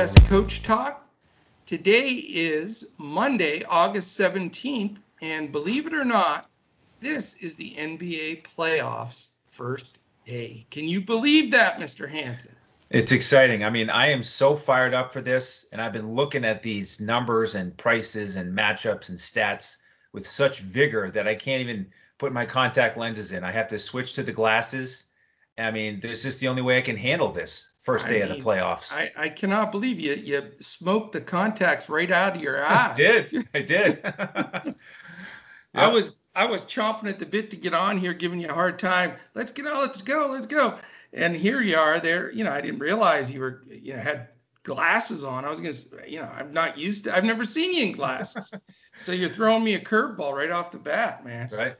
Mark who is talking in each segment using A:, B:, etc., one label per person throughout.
A: Coach Talk. Today is Monday, August 17th, and believe it or not, this is the NBA playoffs first day. Can you believe that, Mr. Hanson?
B: It's exciting. I mean, I am so fired up for this, and I've been looking at these numbers and prices and matchups and stats with such vigor that I can't even put my contact lenses in. I have to switch to the glasses. I mean, this is the only way I can handle this first day I mean, of the playoffs.
A: I, I cannot believe you you smoked the contacts right out of your eyes.
B: I did. I did.
A: I was I was chomping at the bit to get on here, giving you a hard time. Let's get on. Let's go. Let's go. And here you are. There. You know, I didn't realize you were. You know, had glasses on. I was gonna. You know, I'm not used to. I've never seen you in glasses. so you're throwing me a curveball right off the bat, man.
B: Right.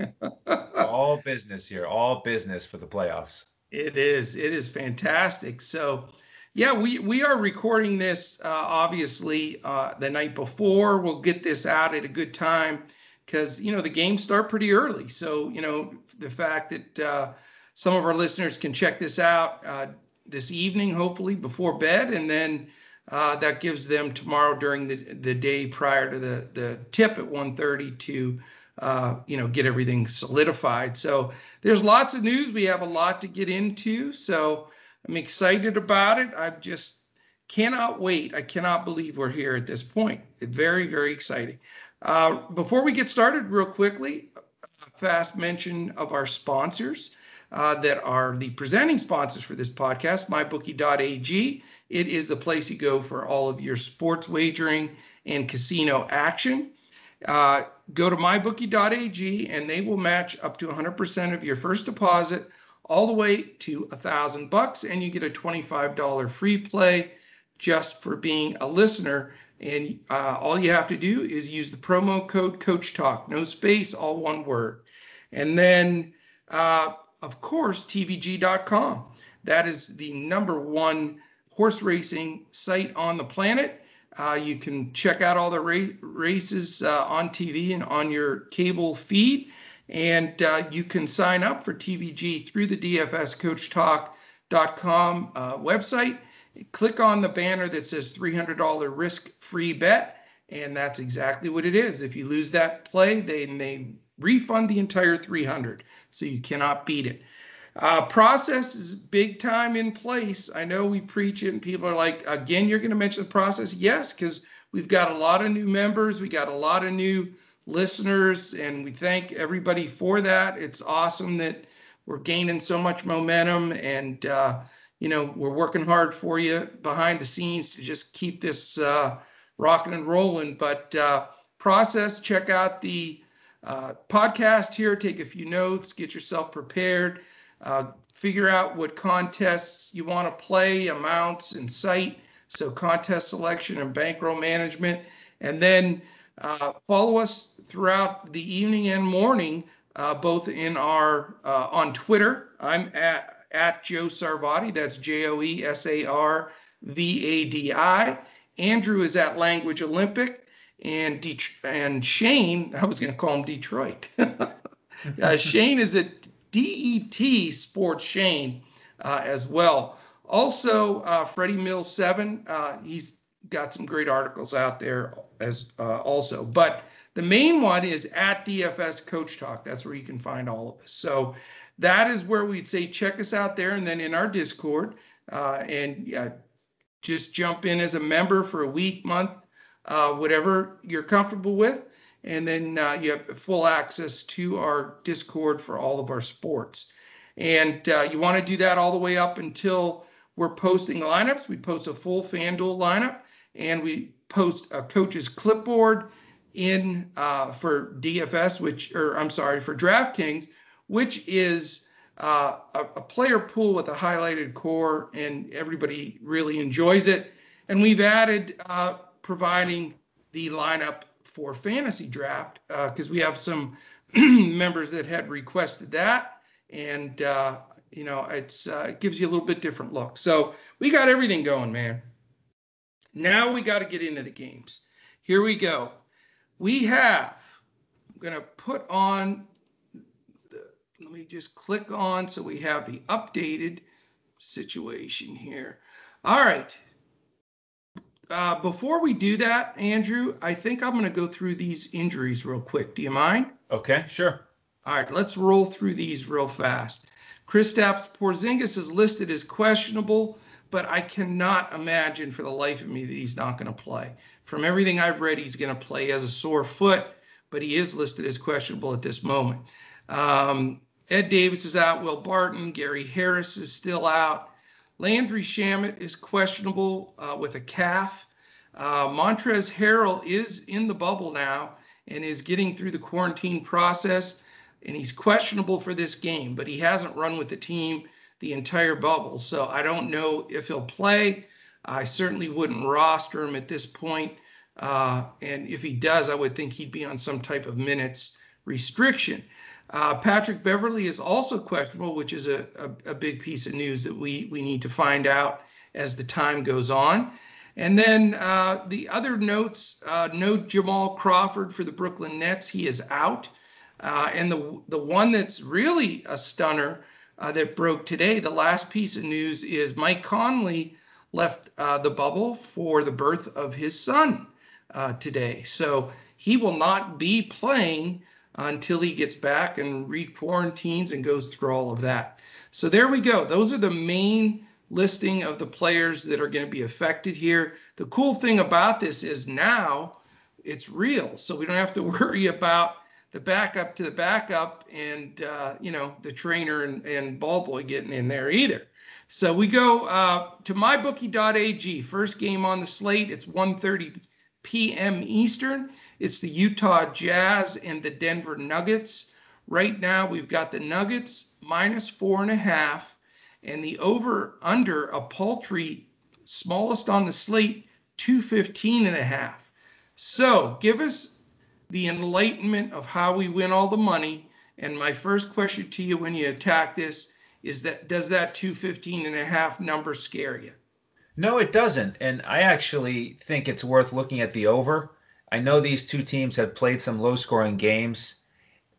B: all business here. All business for the playoffs.
A: It is. It is fantastic. So. Yeah, we, we are recording this uh, obviously uh, the night before. We'll get this out at a good time because you know the games start pretty early. So you know the fact that uh, some of our listeners can check this out uh, this evening, hopefully before bed, and then uh, that gives them tomorrow during the, the day prior to the the tip at 1:30 to uh, you know get everything solidified. So there's lots of news. We have a lot to get into. So I'm excited about it. I just cannot wait. I cannot believe we're here at this point. It's very very exciting. Uh, before we get started, real quickly, a fast mention of our sponsors uh, that are the presenting sponsors for this podcast, mybookie.ag. It is the place you go for all of your sports wagering and casino action. Uh, go to mybookie.ag and they will match up to 100% of your first deposit all the way to a thousand bucks and you get a $25 free play just for being a listener and uh, all you have to do is use the promo code Coach Talk, no space, all one word. And then, uh, of course, TVG.com. That is the number one horse racing site on the planet. Uh, you can check out all the ra- races uh, on TV and on your cable feed. And uh, you can sign up for TVG through the DFSCoachTalk.com uh, website click on the banner that says $300 risk free bet. And that's exactly what it is. If you lose that play, they, they refund the entire 300. So you cannot beat it. Uh, process is big time in place. I know we preach it and people are like, again, you're going to mention the process. Yes, because we've got a lot of new members. We got a lot of new listeners and we thank everybody for that. It's awesome that we're gaining so much momentum and, uh, you know, we're working hard for you behind the scenes to just keep this uh, rocking and rolling. But uh, process, check out the uh, podcast here, take a few notes, get yourself prepared, uh, figure out what contests you want to play, amounts and site. So contest selection and bankroll management. And then uh, follow us throughout the evening and morning, uh, both in our on Twitter. I'm at at Joe Sarvadi. That's J O E S A R V A D I. Andrew is at Language Olympic, and Det- and Shane, I was going to call him Detroit. uh, Shane is at DET Sports Shane uh, as well. Also, uh, Freddie Mills Seven. Uh, he's got some great articles out there as uh, also, but the main one is at DFS Coach Talk. That's where you can find all of us. So that is where we'd say check us out there and then in our discord uh, and just jump in as a member for a week month whatever you're comfortable with and then uh, you have full access to our discord for all of our sports and uh, you want to do that all the way up until we're posting lineups we post a full fanduel lineup and we post a coach's clipboard in uh, for dfs which or i'm sorry for draftkings which is uh, a, a, player pool with a highlighted core, and everybody really enjoys it. And we've added uh, providing the lineup for fantasy draft because uh, we have some members that had requested that, and uh, you know it's uh, it gives you a little bit different look. So we got everything going, man. Now we got to get into the games. Here we go. We have. I'm gonna put on let me just click on so we have the updated situation here. All right. Uh, before we do that, Andrew, I think I'm going to go through these injuries real quick. Do you mind?
B: Okay, sure.
A: All right, let's roll through these real fast. Kristaps Porzingis is listed as questionable, but I cannot imagine for the life of me that he's not going to play. From everything I've read, he's going to play as a sore foot, but he is listed as questionable at this moment. Um, Ed Davis is out. Will Barton, Gary Harris is still out. Landry Shamet is questionable uh, with a calf. Uh, Montrezl Harrell is in the bubble now and is getting through the quarantine process, and he's questionable for this game, but he hasn't run with the team the entire bubble. So I don't know if he'll play. I certainly wouldn't roster him at this point. Uh, and if he does, I would think he'd be on some type of minutes restriction. Uh, Patrick Beverley is also questionable, which is a, a, a, big piece of news that we, we need to find out as the time goes on. And then uh, the other notes uh, no Jamal Crawford for the Brooklyn Nets. He is out. Uh, and the, the one that's really a stunner uh, that broke today, the last piece of news is Mike Conley left uh, the bubble for the birth of his son today. So he will not be playing until he gets back and re-quarantines and goes through all of that. So there we go. Those are the main listing of the players that are going to be affected here. The cool thing about this is now it's real, so we don't have to worry about the backup to the backup and uh, you know the trainer and, and ball boy getting in there either. So we go uh, to mybookie.ag. First game on the slate. It's 1:30 p.m. Eastern. It's the Utah Jazz and the Denver Nuggets. Right now, we've got the Nuggets minus four and a half, and the over under a paltry, smallest on the slate, 215 and a half. So give us the enlightenment of how we win all the money. And my first question to you when you attack this is that does that 215 and a half number scare you?
B: No, it doesn't. And I actually think it's worth looking at the over. I know these two teams have played some low scoring games.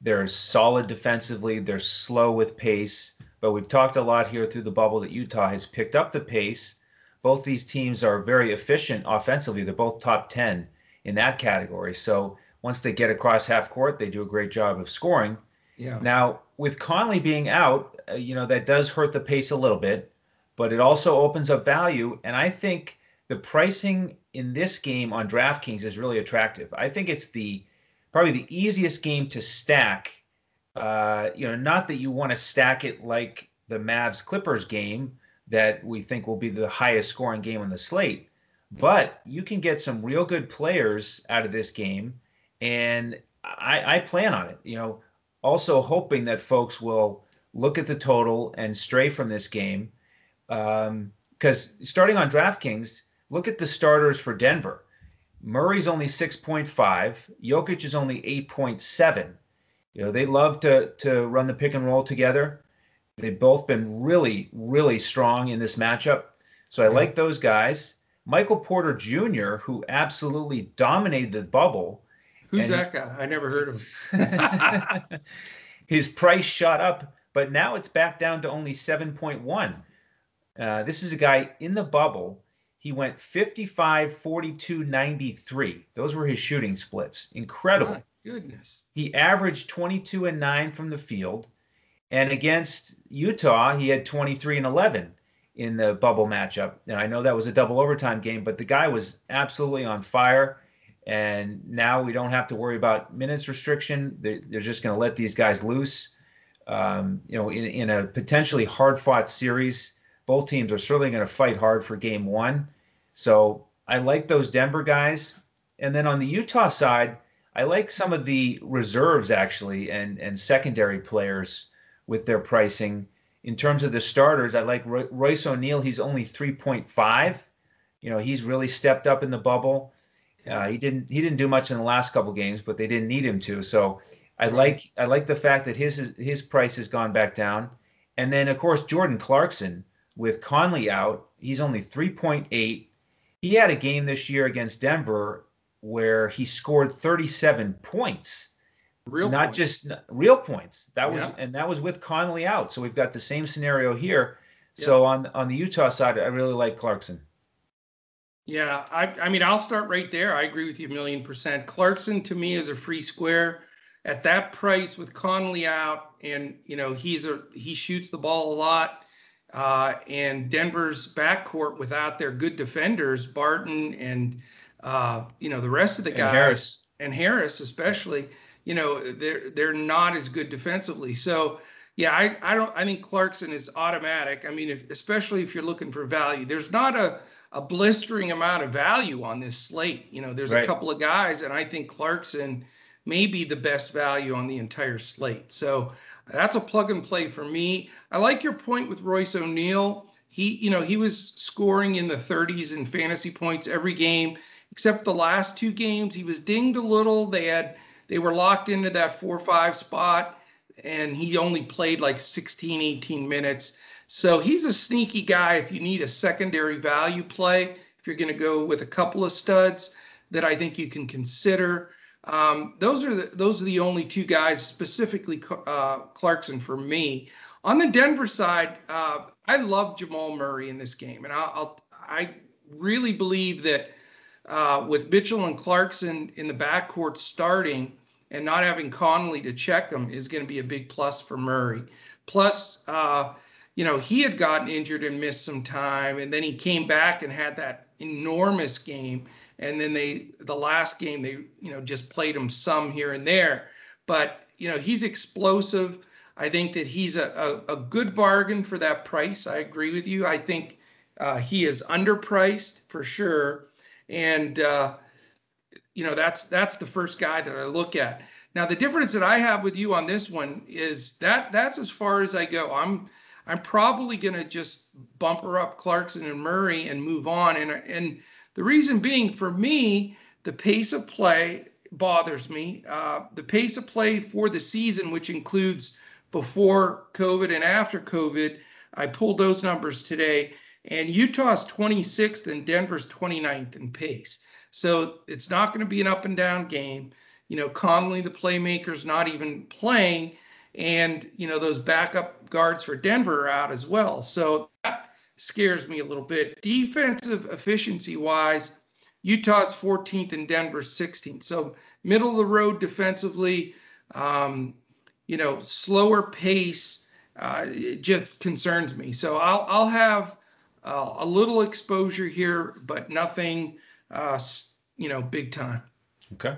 B: They're solid defensively, they're slow with pace, but we've talked a lot here through the bubble that Utah has picked up the pace. Both these teams are very efficient offensively. They're both top 10 in that category. So once they get across half court, they do a great job of scoring.
A: Yeah.
B: Now, with Conley being out, uh, you know, that does hurt the pace a little bit but it also opens up value. And I think the pricing in this game on DraftKings is really attractive. I think it's the probably the easiest game to stack. Uh, you know, not that you want to stack it like the Mavs Clippers game that we think will be the highest scoring game on the slate, but you can get some real good players out of this game, and I, I plan on it. You know, also hoping that folks will look at the total and stray from this game because um, starting on DraftKings, look at the starters for Denver. Murray's only 6.5. Jokic is only 8.7. You know, they love to to run the pick and roll together. They've both been really, really strong in this matchup. So I yeah. like those guys. Michael Porter Jr., who absolutely dominated the bubble.
A: Who's that guy? I never heard of him.
B: his price shot up, but now it's back down to only 7.1. Uh, this is a guy in the bubble. He went 55, 42, 93. Those were his shooting splits. Incredible. My
A: goodness.
B: He averaged 22 and 9 from the field. And against Utah, he had 23 and 11 in the bubble matchup. And I know that was a double overtime game, but the guy was absolutely on fire. And now we don't have to worry about minutes restriction. They're, they're just going to let these guys loose. Um, you know, in, in a potentially hard fought series both teams are certainly going to fight hard for game one. So I like those Denver guys. And then on the Utah side, I like some of the reserves actually and, and secondary players with their pricing. In terms of the starters, I like Royce O'Neale. He's only 3.5. You know, he's really stepped up in the bubble. Uh, he didn't he didn't do much in the last couple games, but they didn't need him to. So I like I like the fact that his his price has gone back down. And then of course Jordan Clarkson, with Conley out, he's only 3.8. He had a game this year against Denver where he scored 37 points.
A: Real
B: not
A: points.
B: just real points. That was
A: Yeah.
B: and that was with Conley out. So we've got the same scenario here. So on on the Utah side, I really like Clarkson.
A: Yeah, I, I mean, I'll start right there. I agree with you a million percent. Clarkson to me is a free square at that price with Conley out, and you know he's a he shoots the ball a lot. Uh, and Denver's backcourt without their good defenders, Barton and uh, you know the rest of the
B: And
A: guys
B: Harris.
A: and Harris especially, you know they're they're not as good defensively. So yeah, I, I don't I think Clarkson is automatic. I mean, if, especially if you're looking for value, there's not a a blistering amount of value on this slate. You know, there's
B: Right.
A: a couple of guys, and I think Clarkson may be the best value on the entire slate. So that's a plug and play for me. I like your point with Royce O'Neale. He, you know, he was scoring in the 30s in fantasy points every game, except the last two games. He was dinged a little. They had they were locked into that four five spot, and he only played like 16, 18 minutes. So he's a sneaky guy if you need a secondary value play, if you're going to go with a couple of studs that I think you can consider. Um, those are the, those are the only two guys specifically uh, Clarkson for me. On the Denver side, uh, I love Jamal Murray in this game, and I'll, I'll I really believe that uh, with Mitchell and Clarkson in the backcourt starting and not having Conley to check them is going to be a big plus for Murray. Plus, uh, you know, he had gotten injured and missed some time, and then he came back and had that enormous game. And then they, the last game, they, you know, just played him some here and there. But, you know, he's explosive. I think that he's a, a, a good bargain for that price. I agree with you. I think uh, he is underpriced for sure. And, uh, you know, that's that's the first guy that I look at. Now, the difference that I have with you on this one is that that's as far as I go. I'm I'm probably going to just bumper up Clarkson and Murray and move on. And and the reason being, for me, the pace of play bothers me. Uh, the pace of play for the season, which includes before COVID and after COVID, I pulled those numbers today, and Utah's 26th and Denver's 29th in pace. So it's not going to be an up and down game. You know, Conley, the playmaker's not even playing, and you know those backup guards for Denver are out as well. So that scares me a little bit. Defensive efficiency wise, Utah's 14th and Denver's 16th. So middle of the road defensively. Um, you know, slower pace uh, it just concerns me. So I'll I'll have uh, a little exposure here, but nothing, uh, you know, big time.
B: Okay.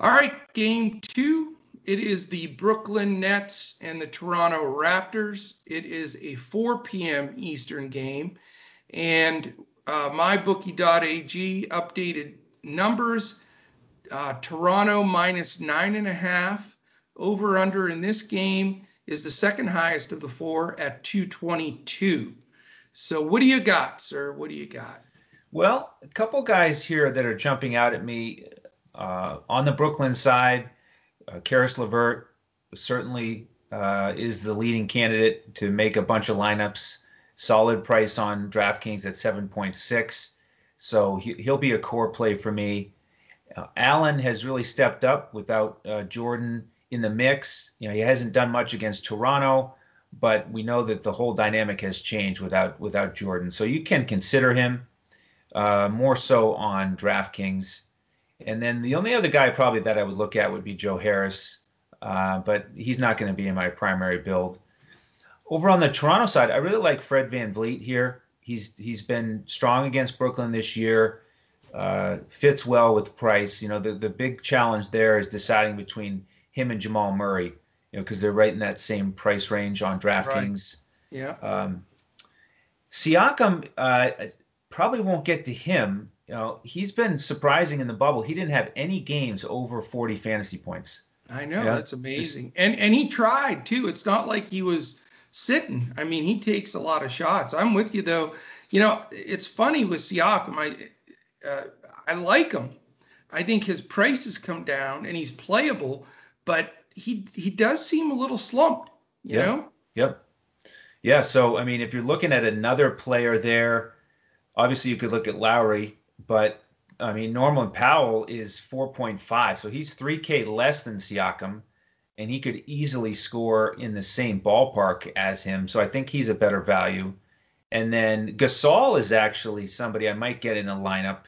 A: All right, game two. It is the Brooklyn Nets and the Toronto Raptors. It is a 4 p.m. Eastern game. And uh, mybookie.ag updated numbers uh, Toronto minus nine and a half. Over under in this game is the second highest of the four at 222. So, what do you got, sir? What do you got?
B: Well, a couple guys here that are jumping out at me uh, on the Brooklyn side. Uh, Caris LeVert certainly uh, is the leading candidate to make a bunch of lineups. Solid price on DraftKings at 7.6. So he, he'll be a core play for me. Uh, Allen has really stepped up without uh, Jordan in the mix. You know, he hasn't done much against Toronto, but we know that the whole dynamic has changed without without Jordan. So you can consider him uh, more so on DraftKings. And then the only other guy probably that I would look at would be Joe Harris, uh, but he's not going to be in my primary build. Over on the Toronto side, I really like Fred VanVleet here. He's he's been strong against Brooklyn this year. Uh, fits well with Price. You know, the, the big challenge there is deciding between him and Jamal Murray, you know, because they're right in that same price range on DraftKings.
A: Yeah.
B: Um, Siakam uh, probably won't get to him. You know, he's been surprising in the bubble. He didn't have any games over 40 fantasy points.
A: I know
B: Yeah,
A: that's amazing, and and he tried too. It's not like he was sitting. I mean, he takes a lot of shots. I'm with you though. You know, it's funny with Siakam. I uh, I like him. I think his price has come down and he's playable, but he he does seem a little slumped. You
B: Yeah.
A: know.
B: Yep. Yeah. So, I mean, if you're looking at another player there, obviously you could look at Lowry, but I mean, Norman Powell is 4.5. So he's 3K less than Siakam, and he could easily score in the same ballpark as him. So I think he's a better value. And then Gasol is actually somebody I might get in a lineup.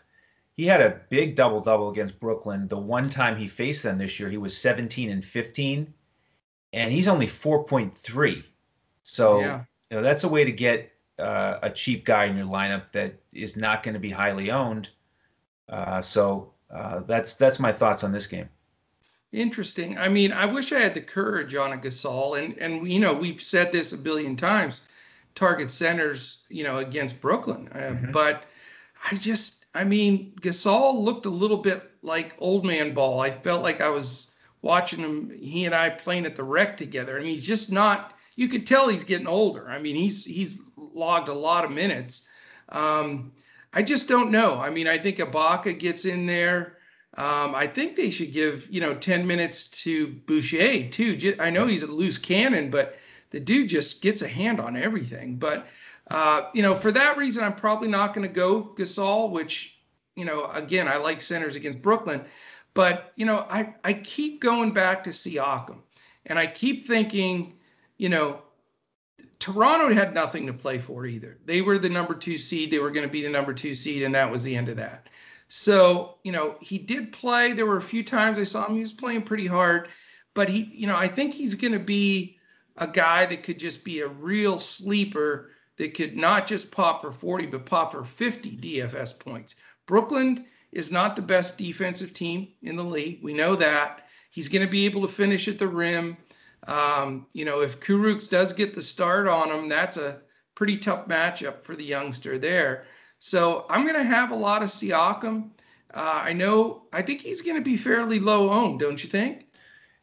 B: He had a big double double against Brooklyn. The one time he faced them this year, he was 17 and 15, and he's only 4.3. So yeah. you know that's a way to get uh, a cheap guy in your lineup that is not going to be highly owned. Uh, so uh, that's that's my thoughts on this game.
A: Interesting. I mean, I wish I had the courage on a Gasol, and and you know we've said this a billion times. Target centers, you know, against Brooklyn, uh, mm-hmm. but I just, I mean, Gasol looked a little bit like old man ball. I felt like I was watching him, he and I playing at the rec together. I mean, he's just not. You could tell he's getting older. I mean, he's he's logged a lot of minutes. Um, I just don't know. I mean, I think Ibaka gets in there. Um, I think they should give you know 10 minutes to Boucher too. I know he's a loose cannon, but the dude just gets a hand on everything. But uh, you know, for that reason, I'm probably not going to go Gasol, which you know, again, I like centers against Brooklyn. But you know, I I keep going back to Siakam, and I keep thinking, you know, Toronto had nothing to play for either. They were the number two seed. They were going to be the number two seed, and that was the end of that. So, you know, he did play. There were a few times I saw him, he was playing pretty hard, but he, you know, I think he's going to be a guy that could just be a real sleeper that could not just pop for 40, but pop for 50 DFS points. Brooklyn is not the best defensive team in the league. We know that. He's going to be able to finish at the rim. Um, you know, if Kurucs does get the start on him, that's a pretty tough matchup for the youngster there. So I'm going to have a lot of Siakam. Uh, I know, I think he's going to be fairly low owned, don't you think?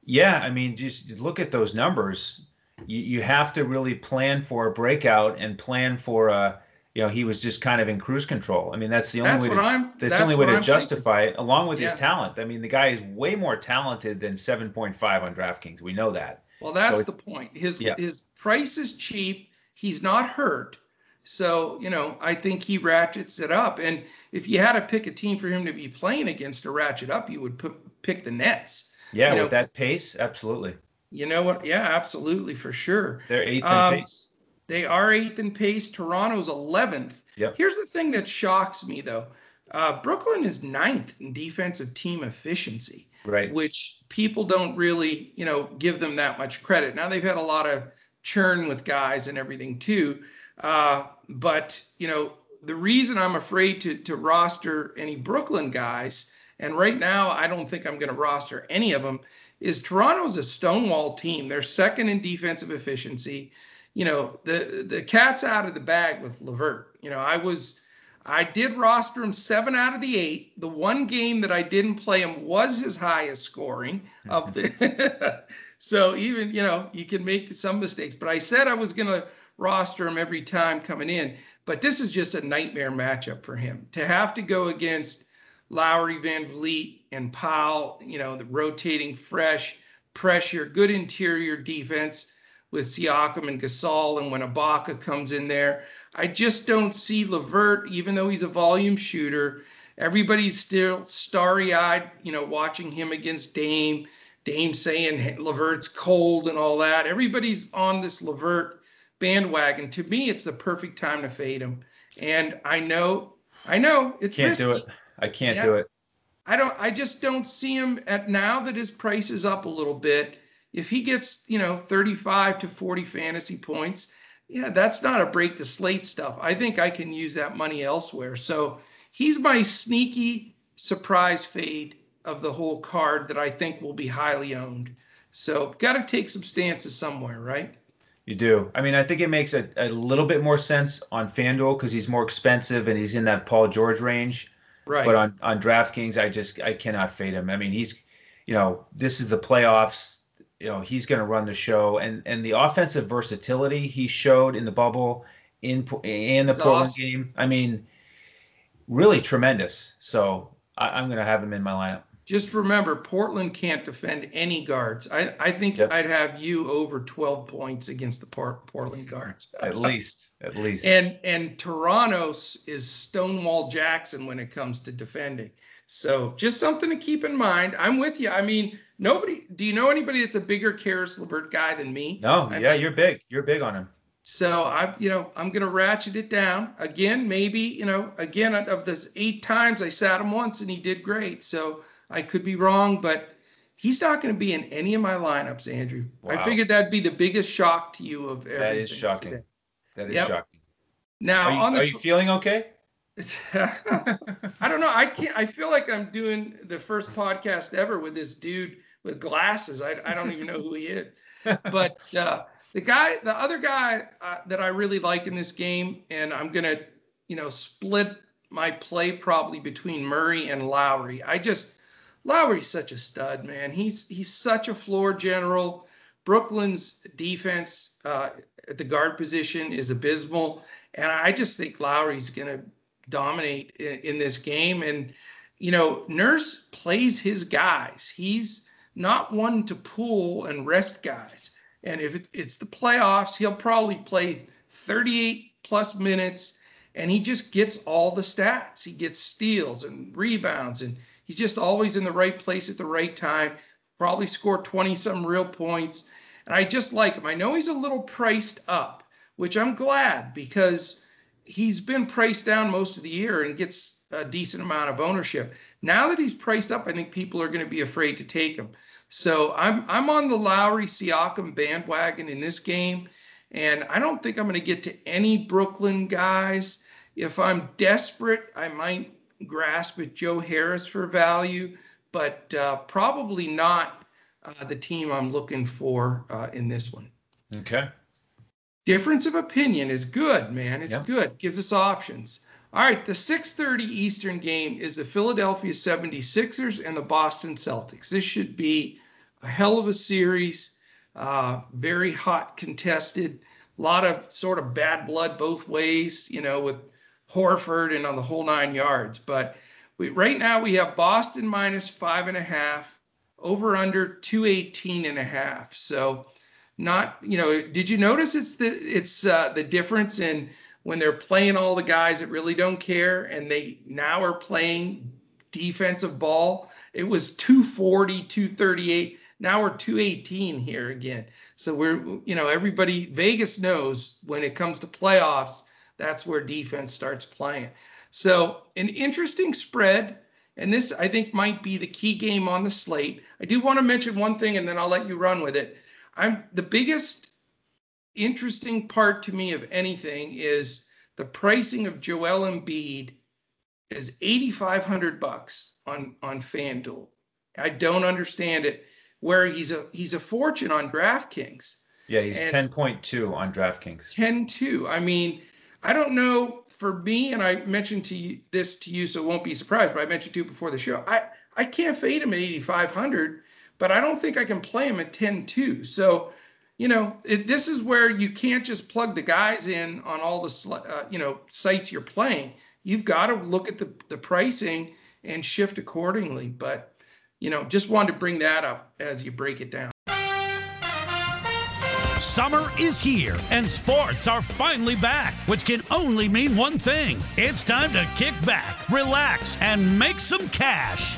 B: Yeah, I mean, just look at those numbers. You, you have to really plan for a breakout and plan for a, you know, he was just kind of in cruise control. I mean, that's the only
A: that's
B: way to,
A: that's,
B: that's the only way to I'm justify thinking. it, along with yeah. his talent. I mean, the guy is way more talented than 7.5 on DraftKings. We know that.
A: Well, that's so the point. His yeah. his price is cheap. He's not hurt. So, you know, I think he ratchets it up. And if you had to pick a team for him to be playing against to ratchet up, you would put, pick the Nets.
B: Yeah,
A: you
B: with know, that pace, absolutely.
A: You know what? Yeah, absolutely, for sure.
B: They're eighth um, in pace.
A: They are eighth in pace. Toronto's 11th.
B: Yep.
A: Here's the thing that shocks me, though. Uh, Brooklyn is ninth in defensive team efficiency
B: right
A: which people don't really you know give them that much credit now they've had a lot of churn with guys and everything too uh, but you know the reason i'm afraid to to roster any brooklyn guys and right now i don't think i'm going to roster any of them is toronto's a stonewall team they're second in defensive efficiency you know the the cat's out of the bag with LeVert you know i was I did roster him seven out of the eight. The one game that I didn't play him was his highest scoring of the. Mm-hmm. so even you know you can make some mistakes, but I said I was going to roster him every time coming in. But this is just a nightmare matchup for him to have to go against Lowry, VanVleet, and Powell. You know the rotating fresh pressure, good interior defense with Siakam and Gasol, and when Ibaka comes in there. I just don't see LeVert, even though he's a volume shooter. Everybody's still starry eyed, you know, watching him against Dame. Dame saying LeVert's cold and all that. Everybody's on this LeVert bandwagon. To me, it's the perfect time to fade him. And I know, I know it's
B: can't
A: risky.
B: do it. I can't yeah. do it.
A: I don't. I just don't see him at now that his price is up a little bit. If he gets, you know, 35 to 40 fantasy points, yeah, that's not a break the slate stuff. I think I can use that money elsewhere. So he's my sneaky surprise fade of the whole card that I think will be highly owned. So got to take some stances somewhere, right?
B: You do. I mean, I think it makes a, a little bit more sense on FanDuel because he's more expensive and he's in that Paul George range.
A: Right.
B: But on on DraftKings, I just I cannot fade him. I mean, he's, you know, this is the playoffs you know he's going to run the show. And and the offensive versatility he showed in the bubble in in the Portland awesome. game i mean really tremendous. So I, am going to have him in my lineup.
A: Just remember portland can't defend any guards. I i think yep. i'd have you over 12 points against the portland guards.
B: At least at least.
A: And and toronto is stonewall jackson when it comes to defending. So just something to keep in mind. I'm with you. I mean Nobody. Do you know anybody that's a bigger Caris LeVert guy than me?
B: No. I yeah, mean, you're big. You're big on him.
A: So I, you know, I'm going to ratchet it down again. Maybe, you know, again of this eight times I sat him once and he did great. So I could be wrong, but he's not going to be in any of my lineups, Andrew. Wow. I figured that'd be the biggest shock to you of everything.
B: That is shocking.
A: Today.
B: That is yep. shocking.
A: Now,
B: are you, on the, are you feeling okay?
A: I don't know. I can't. I feel like I'm doing the first podcast ever with this dude with glasses. I, I don't even know who he is. But uh, the guy, the other guy uh, that I really like in this game, and I'm gonna, you know, split my play probably between Murray and Lowry. I just Lowry's such a stud, man. He's he's such a floor general. Brooklyn's defense uh, at the guard position is abysmal, and I just think Lowry's gonna dominate in, in this game. And you know, Nurse plays his guys. He's not one to pull and rest guys. And if it's the playoffs, he'll probably play 38 plus minutes and he just gets all the stats. He gets steals and rebounds and he's just always in the right place at the right time. Probably score 20 some real points. And I just like him. I know he's a little priced up, which I'm glad because he's been priced down most of the year and gets a decent amount of ownership. Now that he's priced up, I think people are going to be afraid to take him. So I'm I'm on the Lowry Siakam bandwagon in this game, and I don't think I'm going to get to any Brooklyn guys. If I'm desperate, I might grasp at Joe Harris for value, but uh, probably not uh, the team I'm looking for uh, in this one.
B: Okay.
A: Difference of opinion is good, man. It's yeah. good. Gives us options. All right, the 6:30 Eastern game is the Philadelphia 76ers and the Boston Celtics. This should be a hell of a series, uh, very hot contested, a lot of sort of bad blood both ways, you know, with Horford and on the whole nine yards. But we, right now we have Boston minus five and a half, over under 218 and a half. So not, you know, did you notice it's the it's uh, the difference in when they're playing all the guys that really don't care and they now are playing defensive ball. It was 240, 238. Now we're 218 here again. So we're, you know, everybody, Vegas knows when it comes to playoffs, that's where defense starts playing. So an interesting spread. And this, I think, might be the key game on the slate. I do want to mention one thing and then I'll let you run with it. I'm the biggest interesting part to me of anything is the pricing of Joel Embiid is 8,500 bucks on on FanDuel. I don't understand it where he's a he's a fortune on DraftKings.
B: Yeah, he's ten point two on DraftKings.
A: Ten two. I mean, I don't know for me, and I mentioned to you this to you, so won't be surprised. But I mentioned to you before the show. I I can't fade him at eighty five hundred, but I don't think I can play him at 10 2. So. You know, it, this is where you can't just plug the guys in on all the uh, you know sites you're playing. You've got to look at the the pricing and shift accordingly. But you know, just wanted to bring that up as you break it down.
C: Summer is here and sports are finally back, which can only mean one thing. It's time to kick back, relax, and make some cash.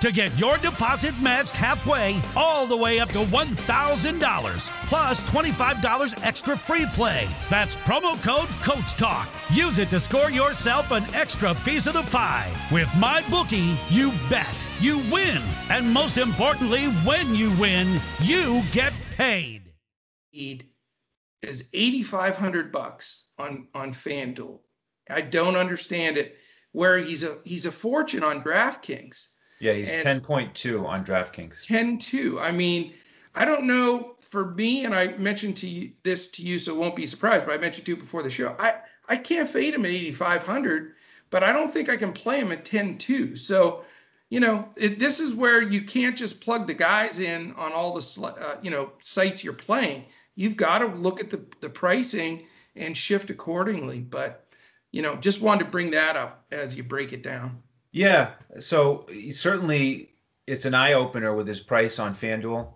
C: to get your deposit matched halfway all the way up to $1,000 plus $25 extra free play. That's promo code Coach Talk. Use it to score yourself an extra piece of the pie. With my bookie, you bet, you win, and most importantly, when you win, you get paid.
A: Is 8500 bucks on on FanDuel. I don't understand it where he's a he's a fortune on DraftKings.
B: Yeah, he's and 10.2 on DraftKings.
A: 10.2. I mean, I don't know for me, and I mentioned to you this to you, so won't be surprised, but I mentioned to you before the show. I, I can't fade him at 8,500, but I don't think I can play him at 10.2. So, you know, it, this is where you can't just plug the guys in on all the, uh, you know, sites you're playing. You've got to look at the, the pricing and shift accordingly. But you know, just wanted to bring that up as you break it down.
B: Yeah. So certainly it's an eye opener with his price on FanDuel,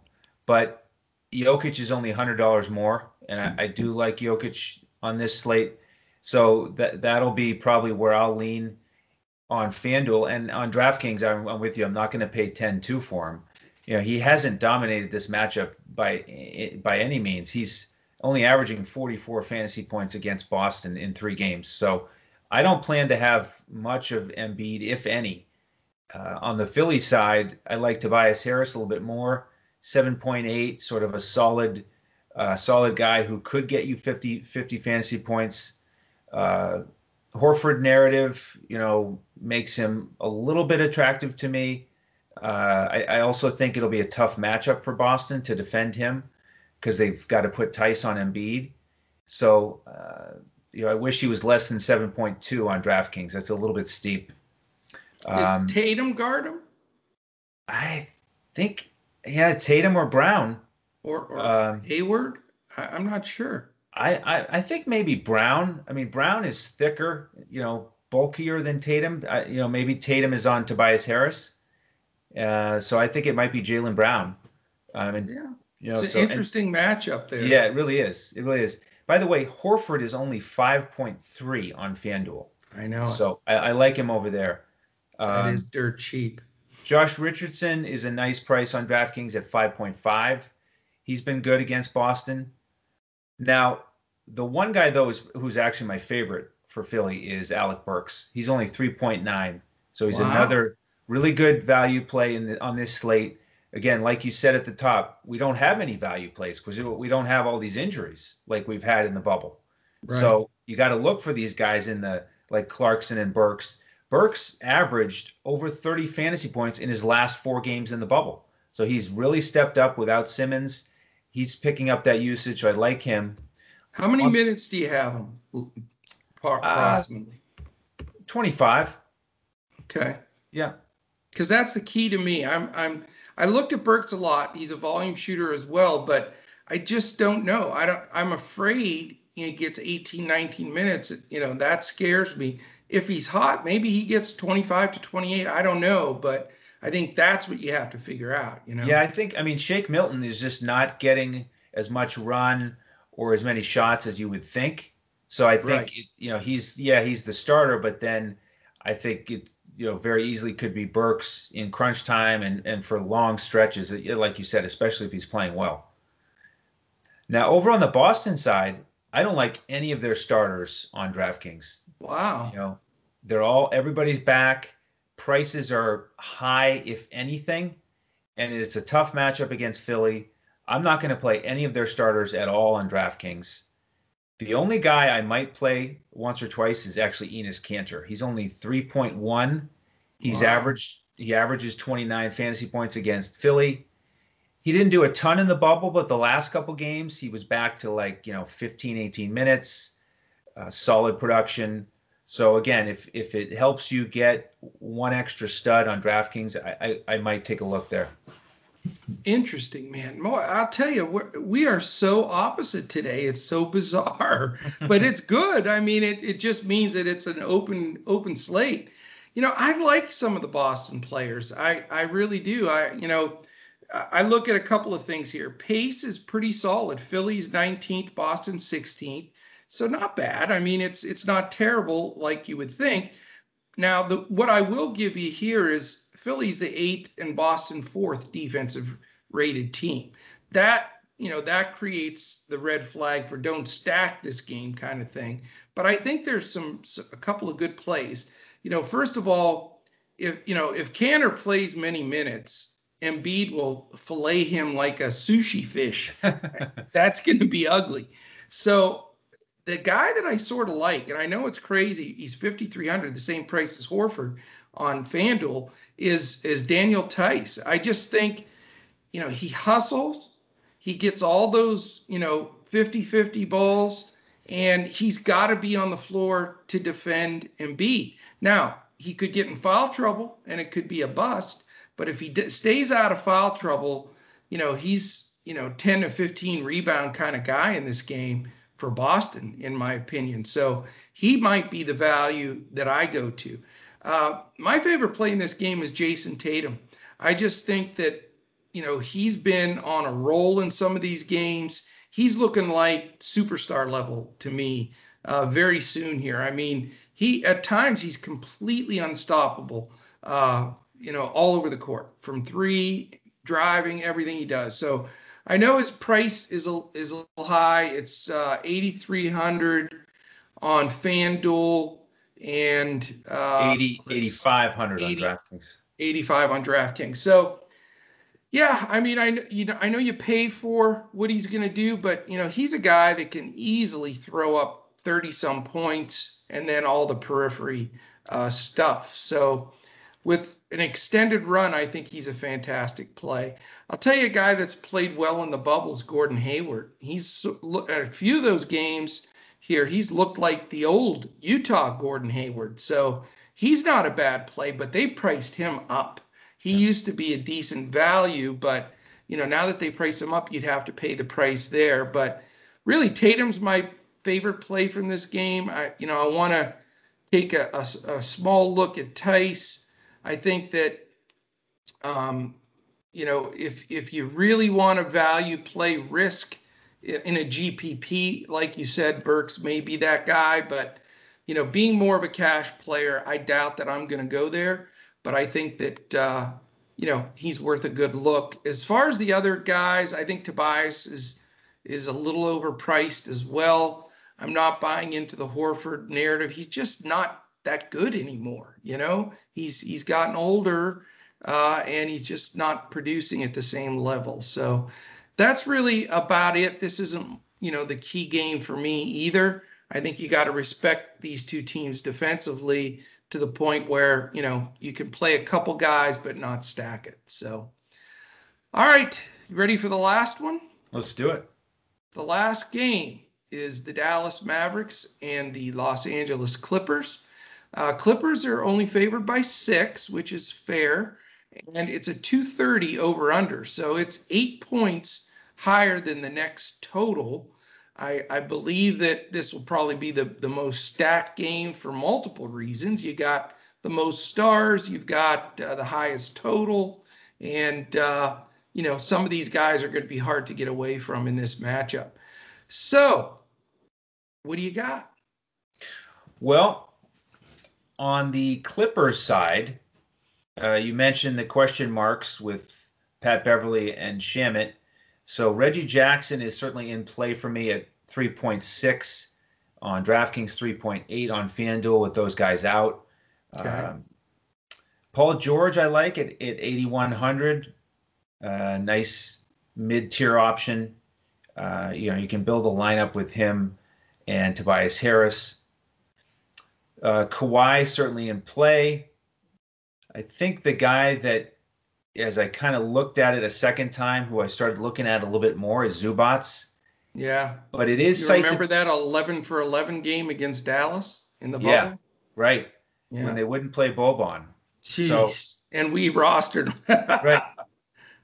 B: but Jokic is only hundred dollars more, and I, I, do like Jokic on this slate. So that that'll be probably where I'll lean on FanDuel and on DraftKings. I'm, I'm with you. I'm not going to pay 10-2 for him. You know, he hasn't dominated this matchup by eh, by any means. He's only averaging 44 fantasy points against Boston in three games. So I don't plan to have much of Embiid, if any. Uh, on the Philly side, I like Tobias Harris a little bit more. 7.8, sort of a solid, uh, solid guy who could get you 50, 50 fantasy points. Uh, Horford narrative, you know, makes him a little bit attractive to me. Uh, I, I, also think it'll be a tough matchup for Boston to defend him because they've got to put Theis on Embiid. So, uh, you know, I wish he was less than 7.2 on DraftKings. That's a little bit steep.
A: Um, Is Tatum guard him?
B: I think, yeah, Tatum or Brown.
A: Or, or um, Hayward? I, am not sure.
B: I, I, I think maybe Brown. I mean, Brown is thicker, you know, bulkier than Tatum. I, you know, maybe Tatum is on Tobias Harris. Uh, so I think it might be Jaylen Brown.
A: Um, and, yeah. You know, it's an so, interesting and, matchup there.
B: Yeah, it really is. It really is. By the way, Horford is only 5.3 on FanDuel.
A: I know.
B: So I, I like him over there.
A: Um, that is dirt cheap.
B: Josh Richardson is a nice price on DraftKings at 5.5. He's been good against Boston. Now, the one guy though is who's actually my favorite for Philly is Alec Burks. He's only 3.9. So he's wow. another really good value play in the, on this slate again, like you said at the top, we don't have any value plays because we don't have all these injuries like we've had in the bubble. Right. So you got to look for these guys in the like Clarkson and Burks. Burks averaged over 30 fantasy points in his last four games in the bubble. So he's really stepped up without Simmons. He's picking up that usage. I like him.
A: How many um, minutes do you have him uh, approximately?
B: Uh, 25.
A: Okay.
B: Yeah.
A: Because that's the key to me. I'm I'm I looked at Burks a lot. He's a volume shooter as well, but I just don't know. I don't. I'm afraid he gets 18, 19 minutes. You know that scares me. If he's hot, maybe he gets 25 to 28. I don't know, but I think that's what you have to figure out. You know.
B: Yeah, I think. I mean, Shake Milton is just not getting as much run or as many shots as you would think. So I think right. you know he's yeah he's the starter, but then I think it you know very easily could be Burks in crunch time and and for long stretches, like you said, especially if he's playing well. Now over on the Boston side, I don't like any of their starters on DraftKings.
A: Wow.
B: You know, they're all everybody's back. Prices are high, if anything, and it's a tough matchup against Philly. I'm not going to play any of their starters at all on DraftKings. The only guy I might play once or twice is actually Enes Kanter. He's only 3.1. He's wow. averaged he averages 29 fantasy points against Philly. He didn't do a ton in the bubble, but the last couple games he was back to like, you know, 15, 18 minutes, uh, solid production. So again, if if it helps you get one extra stud on DraftKings, I, I, I might take a look there.
A: Interesting, man. I'll tell you, we're, we are so opposite today. It's so bizarre, but it's good. I mean, it, it just means that it's an open open slate. You know, I like some of the Boston players. I I really do. I you know, I look at a couple of things here. Pace is pretty solid. Philly's 19th, Boston 16th. So not bad. I mean, it's it's not terrible like you would think. Now, the what I will give you here is Philly's the eighth and Boston fourth defensive rated team. That you know that creates the red flag for don't stack this game kind of thing. But I think there's some a couple of good plays. You know, first of all, if you know if Kanter plays many minutes, Embiid will fillet him like a sushi fish. That's going to be ugly. So the guy that I sort of like, and I know it's crazy, he's 5,300, the same price as Horford on FanDuel, is is Daniel Theis. I just think, you know, he hustles, he gets all those, you know, 50-50 balls, and he's got to be on the floor to defend Embiid. Now, he could get in foul trouble and it could be a bust, but if he d- stays out of foul trouble, you know, he's, you know, 10 to 15 rebound kind of guy in this game for Boston, in my opinion. So he might be the value that I go to. Uh, my favorite play in this game is Jayson Tatum. I just think that, you know, he's been on a roll in some of these games. He's looking like superstar level to me uh, very soon here. I mean, he at times he's completely unstoppable. Uh, you know, all over the court from three, driving, everything he does. So I know his price is a is a little high. It's uh, eighty three hundred on FanDuel and uh,
B: 80, 8,500 on DraftKings.
A: 85 on DraftKings. So, yeah, I mean, I you know, I know you pay for what he's going to do, but you know, he's a guy that can easily throw up 30 some points and then all the periphery uh, stuff. So, with an extended run, I think he's a fantastic play. I'll tell you a guy that's played well in the bubbles, Gordon Hayward. He's at a few of those games here. He's looked like the old Utah Gordon Hayward. So he's not a bad play, but they priced him up. He used to be a decent value, but you know now that they price him up, you'd have to pay the price there. But really, Tatum's my favorite play from this game. I you know I want to take a small look at Theis. I think that um, you know if if you really want to value play risk in a GPP, like you said, Burks may be that guy, but you know, being more of a cash player, I doubt that I'm going to go there. But I think that uh, you know he's worth a good look. As far as the other guys, I think Tobias is is a little overpriced as well. I'm not buying into the Horford narrative. He's just not that good anymore. You know, he's he's gotten older uh, and he's just not producing at the same level. So that's really about it. This isn't you know the key game for me either. I think you got to respect these two teams defensively to the point where you know you can play a couple guys but not stack it. So, all right, you ready for the last one?
B: Let's do it.
A: The last game is the Dallas Mavericks and the Los Angeles Clippers. Uh, Clippers are only favored by six, which is fair, and it's a 230 over under. So it's eight points higher than the next total. I, I believe that this will probably be the, the most stacked game for multiple reasons. You got the most stars, you've got uh, the highest total, and uh, you know some of these guys are going to be hard to get away from in this matchup. So, what do you got?
B: Well, on the Clippers side, uh, you mentioned the question marks with Pat Beverley and Shamet. So Reggie Jackson is certainly in play for me at 3.6 on DraftKings, 3.8 on FanDuel with those guys out.
A: Okay.
B: Um, Paul George, I like it at 8,100. Uh, nice mid tier option. Uh, you know, you can build a lineup with him and Tobias Harris. Uh, Kawhi certainly in play. I think the guy that, as I kind of looked at it a second time, who I started looking at a little bit more is Zubac.
A: Yeah,
B: But it is
A: you remember that 11 for 11 game against Dallas in the
B: Yeah.
A: bubble?
B: right
A: Yeah.
B: when they wouldn't play Boban.
A: Jeez. and we rostered.
B: Right.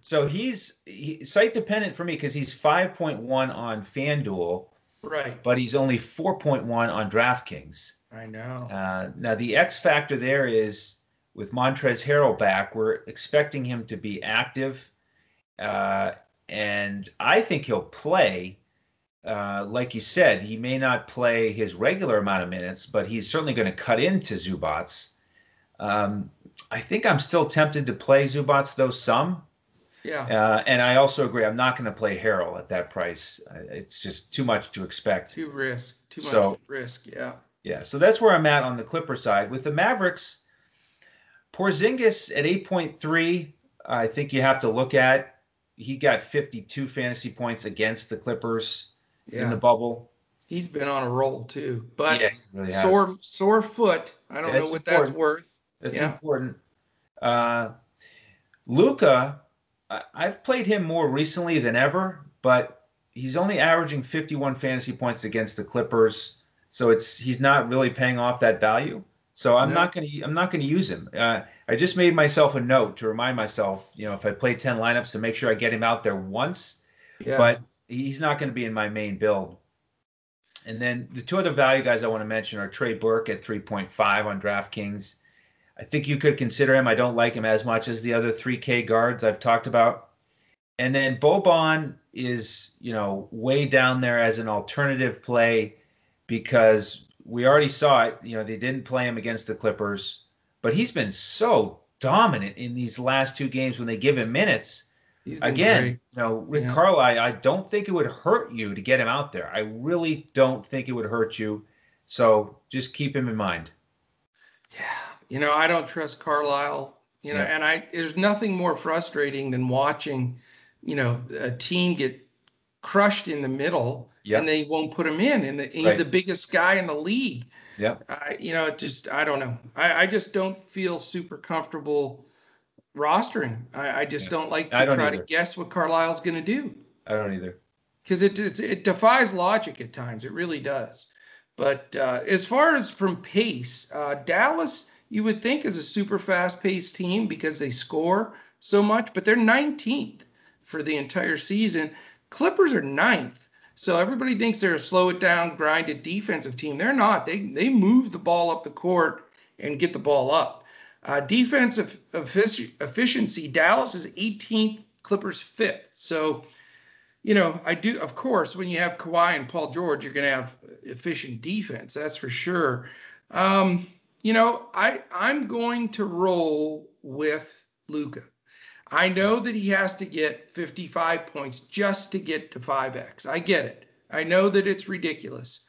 B: So he's he, site dependent for me because he's 5.1 on FanDuel,
A: right.
B: but he's only 4.1 on DraftKings.
A: I know.
B: Uh, now the X factor there is with Montrezl Harrell back, we're expecting him to be active, uh, and I think he'll play. Uh, like you said, he may not play his regular amount of minutes, but he's certainly going to cut into Zubac. Um, I think I'm still tempted to play Zubac though some,
A: yeah.
B: uh, and I also agree I'm not going to play Harrell at that price. Uh, It's just too much to expect.
A: Too risk. Too much
B: So-
A: risk. Yeah.
B: Yeah, so that's where I'm at on the Clipper side. With the Mavericks, Porzingis at 8.3, I think you have to look at. He got 52 fantasy points against the Clippers in the bubble.
A: He's been on a roll too. But
B: yeah, really has.
A: sore sore foot. I don't
B: That's
A: know what that's worth.
B: That's
A: yeah.
B: important. Uh, Luka, I've played him more recently than ever, but he's only averaging 51 fantasy points against the Clippers, so it's he's not really paying off that value. So I'm
A: No.
B: not going to I'm not to use him. Uh, I just made myself a note to remind myself, you know, if I play 10 lineups to make sure I get him out there once,
A: Yeah.
B: but he's not going to be in my main build. And then the two other value guys I want to mention are Trey Burke at 3.5 on DraftKings. I think you could consider him. I don't like him as much as the other 3K guards I've talked about. And then Boban is, you know, way down there as an alternative play because we already saw it. You know, they didn't play him against the Clippers, but he's been so dominant in these last two games when they give him minutes. Again, great. you know, Rick yeah. Carlisle, I don't think it would hurt you to get him out there. I really don't think it would hurt you. So just keep him in mind.
A: Yeah. You know, I don't trust Carlisle, you know, yeah. and I there's nothing more frustrating than watching, you know, a team get crushed in the middle yep. and they won't put him in. And, the, he's right. the biggest guy in the league.
B: Yeah.
A: you know, just, I don't know. I, I just don't feel super comfortable rostering. I, I just yeah. don't like to don't try either. to guess what Carlisle's going to do.
B: I don't either.
A: Because it, it, it defies logic at times. It really does. But uh, as far as from pace, uh, Dallas, you would think is a super fast paced team because they score so much, but they're 19th for the entire season. Clippers are ninth. So everybody thinks they're a slow it down, grinded defensive team. They're not. They they move the ball up the court and get the ball up. Uh, defensive efficiency, Dallas is 18th, Clippers fifth. So, you know, I do, of course, when you have Kawhi and Paul George, you're going to have efficient defense. That's for sure. Um, you know, I I'm going to roll with Luka. I know that he has to get 55 points just to get to 5x. I get it. I know that it's ridiculous.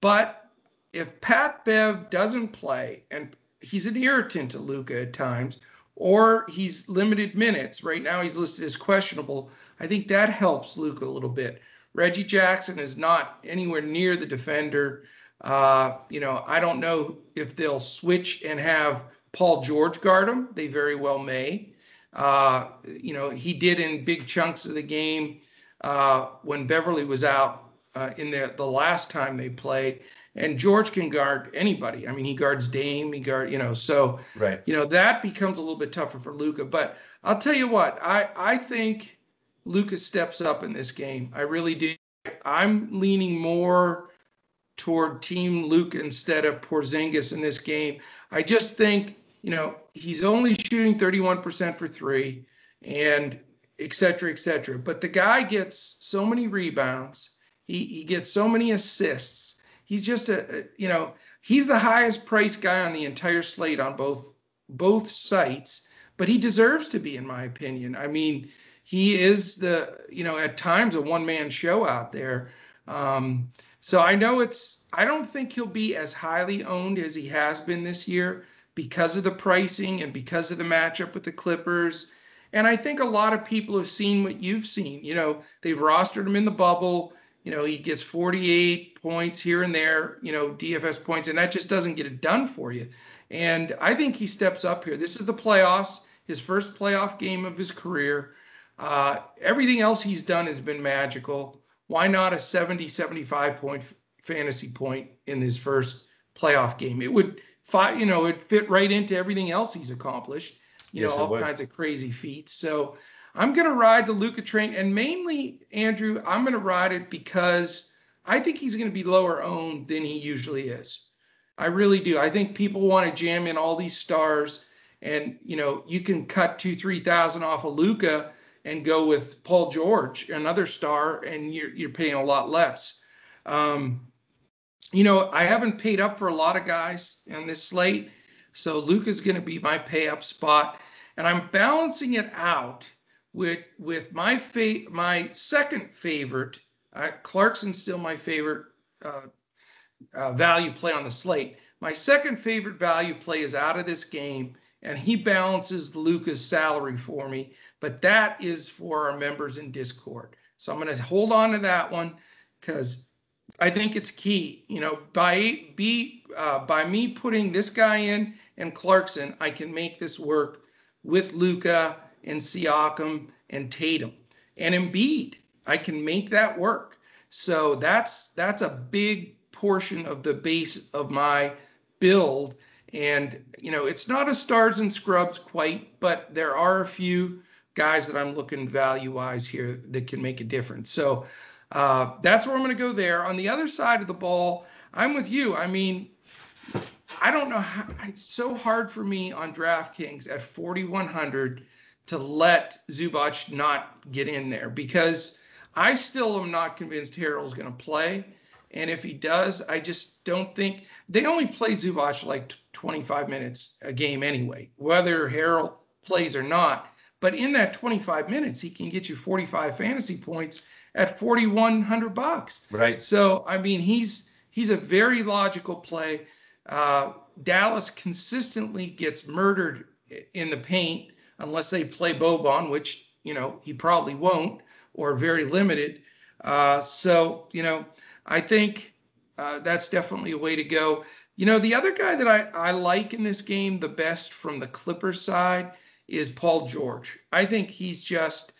A: But if Pat Bev doesn't play, and he's an irritant to Luka at times, or he's limited minutes, right now he's listed as questionable, I think that helps Luka a little bit. Reggie Jackson is not anywhere near the defender. Uh, you know, I don't know if they'll switch and have Paul George guard him. They very well may. Uh, you know, he did in big chunks of the game uh, when Beverley was out uh, in the the last time they played. And George can guard anybody. I mean, he guards Dame. He guard, you know, so
B: right.
A: You know that becomes a little bit tougher for Luka. But I'll tell you what, I I think Luka steps up in this game. I really do. I'm leaning more toward Team Luke instead of Porzingis in this game. I just think you know, he's only shooting 31% for three and et cetera, et cetera. But the guy gets so many rebounds. He, he gets so many assists. He's just a, a you know, he's the highest priced guy on the entire slate on both both sites, but he deserves to be, in my opinion. I mean, he is the, you know, at times a one man show out there. Um, so I know it's, I don't think he'll be as highly owned as he has been this year, because of the pricing and because of the matchup with the Clippers. And I think a lot of people have seen what you've seen. You know, they've rostered him in the bubble. You know, he gets 48 points here and there, you know, DFS points, and that just doesn't get it done for you. And I think he steps up here. This is the playoffs, his first playoff game of his career. Uh, everything else he's done has been magical. Why not a 70, 75 point fantasy point in his first playoff game? It would five, you know, it fit right into everything else he's accomplished. You yes, know, all kinds of crazy feats. So I'm going to ride the Luka train, and mainly Andrew, I'm going to ride it because I think he's going to be lower owned than he usually is. I really do. I think people want to jam in all these stars, and you know, you can cut two, three thousand off of Luka and go with Paul George, another star, and you're you're paying a lot less. Um, you know, I haven't paid up for a lot of guys on this slate. So Luke is going to be my pay up spot. And I'm balancing it out with with my fa- my second favorite. Uh, Clarkson's still my favorite uh, uh, value play on the slate. My second favorite value play is out of this game, and he balances Luka's salary for me. But that is for our members in Discord. So I'm going to hold on to that one because I think it's key. You know, by be uh, by me putting this guy in and Clarkson, I can make this work with Luka and Siakam and Tatum and Embiid. I can make that work. So that's that's a big portion of the base of my build. And you know, it's not a stars and scrubs quite, but there are a few guys that I'm looking value wise here that can make a difference. So uh, that's where I'm going to go there. On the other side of the ball, I'm with you. I mean, I don't know how it's so hard for me on DraftKings at 4,100 to let Zubac not get in there because I still am not convinced Harrell's going to play. And if he does, I just don't think they only play Zubac like 25 minutes a game anyway, whether Harrell plays or not. But in that 25 minutes, he can get you 45 fantasy points at 4,100 bucks.
B: Right.
A: So I mean, he's he's a very logical play. Uh, Dallas consistently gets murdered in the paint unless they play Boban, which you know he probably won't, or very limited. Uh, so you know, I think uh, that's definitely a way to go. You know, the other guy that I, I like in this game the best from the Clippers side is Paul George. I think he's just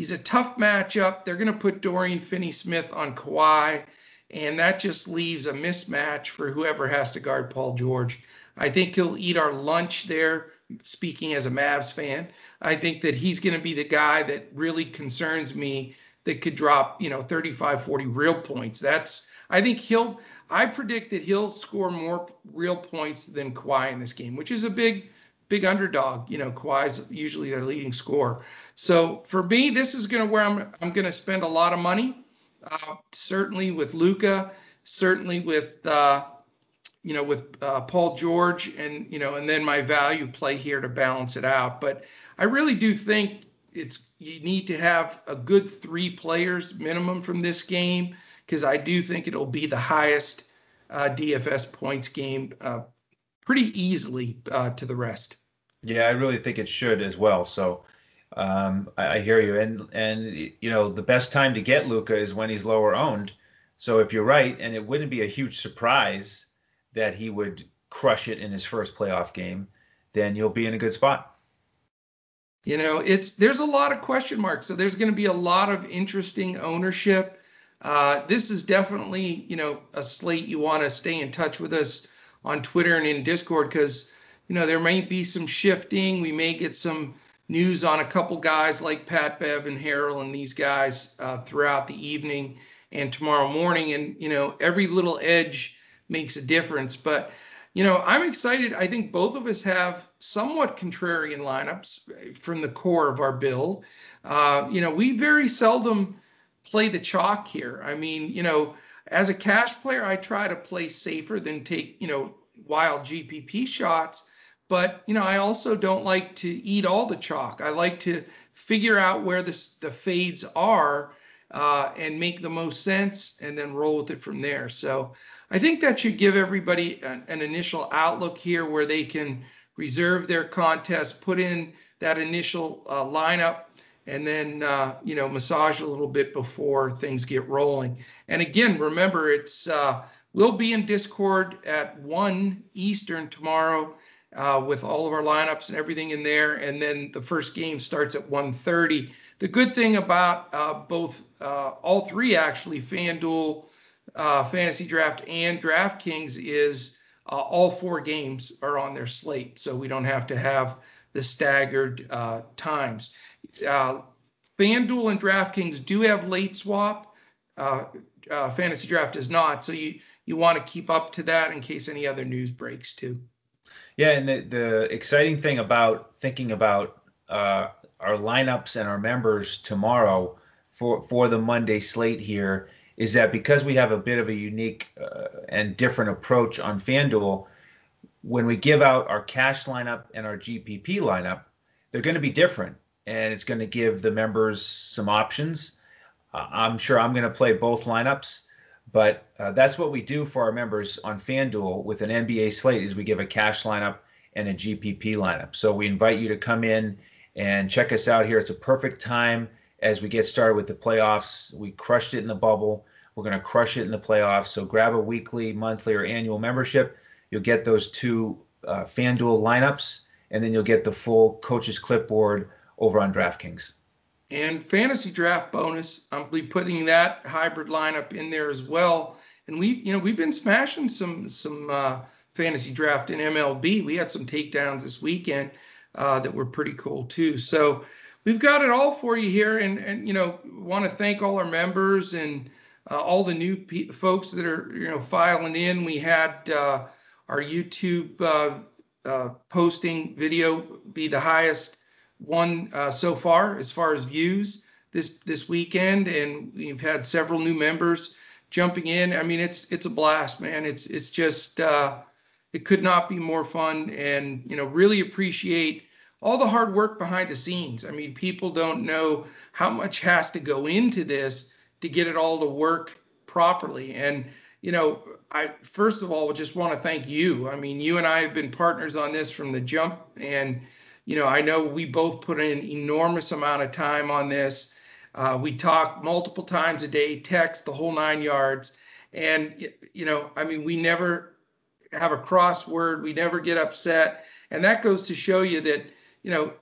A: he's a tough matchup. They're going to put Dorian Finney-Smith on Kawhi, and that just leaves a mismatch for whoever has to guard Paul George. I think he'll eat our lunch there. Speaking as a Mavs fan, I think that he's going to be the guy that really concerns me that could drop, you know, 35, 40 real points. That's, I think he'll, I predict that he'll score more real points than Kawhi in this game, which is a big, big underdog. You know, Kawhi's usually their leading scorer. So for me, this is going to where I'm, I'm going to spend a lot of money. Uh, certainly with Luka, certainly with, uh, you know, with uh, Paul George and, you know, and then my value play here to balance it out. But I really do think it's, you need to have a good three players minimum from this game because I do think it'll be the highest uh, DFS points game uh, pretty easily uh, to the rest.
B: Yeah, I really think it should as well. So um, I, I, hear you, and and you know the best time to get Luka is when he's lower owned. So if you're right, and it wouldn't be a huge surprise that he would crush it in his first playoff game, then you'll be in a good spot.
A: You know, it's there's a lot of question marks. So there's going to be a lot of interesting ownership. Uh, this is definitely, you know, a slate you want to stay in touch with us on Twitter and in Discord because, you know, there may be some shifting. We may get some news on a couple guys like Pat Bev and Harrell and these guys uh, throughout the evening and tomorrow morning. And, you know, every little edge makes a difference. But, you know, I'm excited. I think both of us have somewhat contrarian lineups from the core of our build. Uh, you know, we very seldom play the chalk here. I mean, you know, as a cash player, I try to play safer than take, you know, wild GPP shots. But, you know, I also don't like to eat all the chalk. I like to figure out where the, the fades are uh, and make the most sense and then roll with it from there. So I think that should give everybody an, an initial outlook here where they can reserve their contest, put in that initial uh, lineup, and then uh, you know massage a little bit before things get rolling. And again, remember it's uh, we'll be in Discord at one Eastern tomorrow uh, with all of our lineups and everything in there. And then the first game starts at 1:30. The good thing about uh, both uh, all three actually FanDuel, uh, Fantasy Draft, and DraftKings is all four games are on their slate, so we don't have to have the staggered times uh, FanDuel and DraftKings do have late swap. Uh, uh, Fantasy Draft does not. So you you want to keep up to that in case any other news breaks too.
B: Yeah, and the, the exciting thing about thinking about uh, our lineups and our members tomorrow for for the Monday slate here is that because we have a bit of a unique uh, and different approach on FanDuel, when we give out our cash lineup and our GPP lineup, they're going to be different and it's going to give the members some options. Uh, I'm sure I'm going to play both lineups, but uh, that's what we do for our members on FanDuel with an NBA slate is we give a cash lineup and a GPP lineup. So we invite you to come in and check us out here. It's a perfect time as we get started with the playoffs. We crushed it in the bubble. We're going to crush it in the playoffs. So grab a weekly, monthly, or annual membership. You'll get those two uh, FanDuel lineups, and then you'll get the full coach's clipboard over on DraftKings.
A: And fantasy draft bonus, I'll be putting that hybrid lineup in there as well. And we, you know, we've been smashing some some uh, fantasy draft in MLB. We had some takedowns this weekend uh, that were pretty cool too. So we've got it all for you here, and and you know want to thank all our members and uh, all the new folks that are you know filing in. We had uh, our YouTube uh, uh posting video be the highest one uh, so far as far as views this this weekend, and we've had several new members jumping in. I mean, it's it's a blast, man. It's it's just uh, it could not be more fun, and you know, really appreciate all the hard work behind the scenes. I mean, people don't know how much has to go into this to get it all to work properly. And you know, I first of all just want to thank you. I mean, you and I have been partners on this from the jump, and you know, I know we both put in enormous amount of time on this. Uh, we talk multiple times a day, text the whole nine yards, and you know, I mean, we never have a crossword. We never get upset, and that goes to show you that you know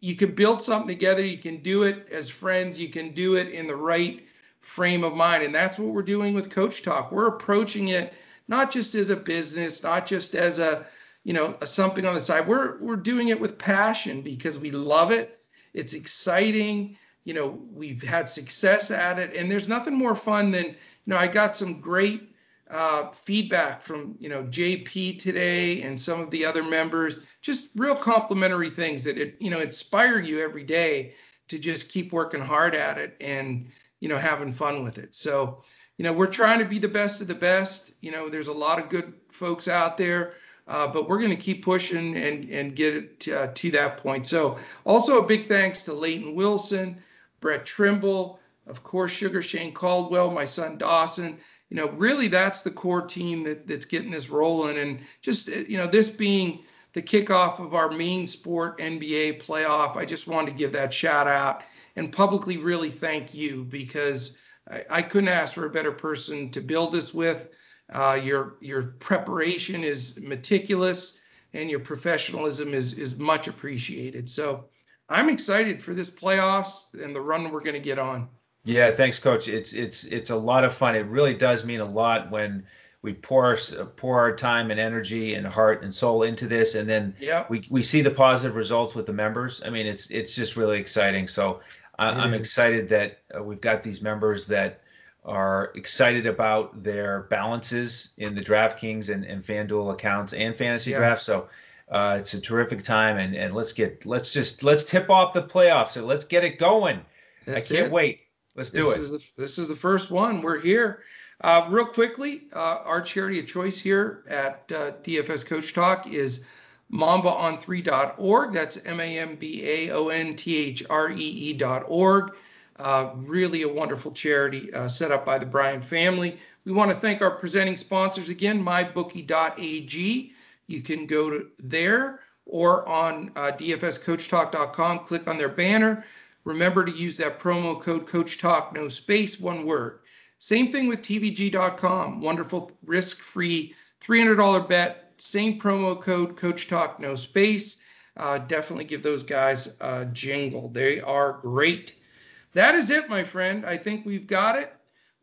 A: you can build something together. You can do it as friends. You can do it in the right frame of mind, and that's what we're doing with Coach Talk. We're approaching it not just as a business, not just as a you know something on the side. We're we're doing it with passion because we love it. It's exciting. You know, we've had success at it, and there's nothing more fun than you know. I got some great uh, feedback from you know JP today and some of the other members. Just real complimentary things that it you know inspire you every day to just keep working hard at it and you know having fun with it. So you know we're trying to be the best of the best. You know there's a lot of good folks out there. Uh, but we're going to keep pushing and and get it to, uh, to that point. So also a big thanks to Leighton Wilson, Brett Trimble, of course Sugar Shane Caldwell, my son Dawson, you know, really that's the core team that, that's getting this rolling. And just, you know, this being the kickoff of our main sport NBA playoff, I just wanted to give that shout out and publicly really thank you because I, I couldn't ask for a better person to build this with. Uh, your your preparation is meticulous and your professionalism is is much appreciated. So I'm excited for this playoffs and the run we're going to get on.
B: Yeah, thanks, Coach. It's it's it's a lot of fun. It really does mean a lot when we pour our, pour our time and energy and heart and soul into this, and then
A: yeah.
B: we we see the positive results with the members. I mean, it's it's just really exciting. So I, am excited that uh, we've got these members that are excited about their balances in the DraftKings and, and FanDuel accounts and fantasy yeah. draft. So uh, it's a terrific time, and and let's get let's just let's tip off the playoffs and let's get it going. That's I can't it. wait. Let's do
A: this
B: it.
A: Is the, this is the first one. We're here. Uh, real quickly, uh, our charity of choice here at uh, DFS Coach Talk is mambaon3.org. That's M A M B A O N T H R E E.org. Uh, really a wonderful charity uh, set up by the Bryant family. We want to thank our presenting sponsors again, mybookie.ag. You can go to there or on uh, dfscoachtalk.com, click on their banner. Remember to use that promo code Coach Talk, no space, one word. Same thing with TVG.com. Wonderful risk free $300 bet. Same promo code Coach Talk, no space. Uh, definitely give those guys a jingle. They are great. That is it, my friend. I think we've got it.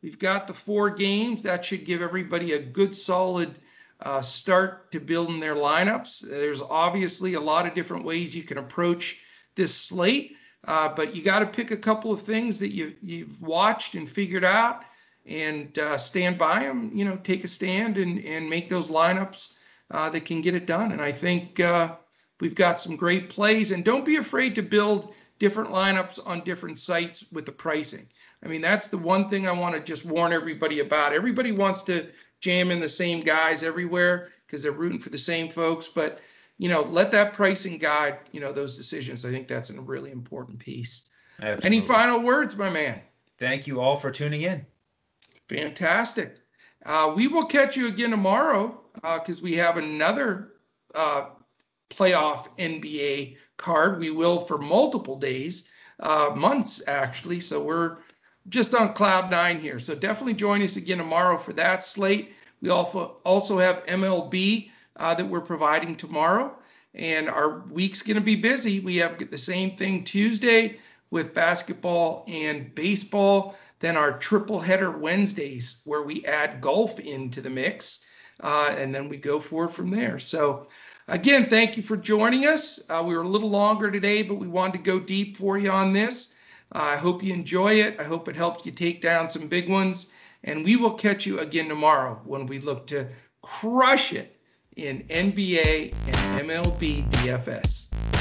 A: We've got the four games. That should give everybody a good, solid uh, start to building their lineups. There's obviously a lot of different ways you can approach this slate. Uh, but you got to pick a couple of things that you you've watched and figured out, and uh, stand by them. You know, take a stand and and make those lineups uh, that can get it done. And I think uh, we've got some great plays. And don't be afraid to build different lineups on different sites with the pricing. I mean, that's the one thing I want to just warn everybody about. Everybody wants to jam in the same guys everywhere because they're rooting for the same folks, but you know, let that pricing guide, you know, those decisions. I think that's a really important piece. Absolutely. Any final words, my man?
B: Thank you all for tuning in.
A: Fantastic. Uh, we will catch you again tomorrow because uh, we have another uh, playoff NBA card. We will for multiple days, uh, months actually. So we're just on cloud nine here. So definitely join us again tomorrow for that slate. We also also have MLB uh, that we're providing tomorrow. And our week's going to be busy. We have the same thing Tuesday with basketball and baseball. Then our triple header Wednesdays, where we add golf into the mix. Uh, and then we go forward from there. So again, thank you for joining us. Uh, we were a little longer today, but we wanted to go deep for you on this. Uh, I hope you enjoy it. I hope it helps you take down some big ones. And we will catch you again tomorrow when we look to crush it in NBA and MLB DFS.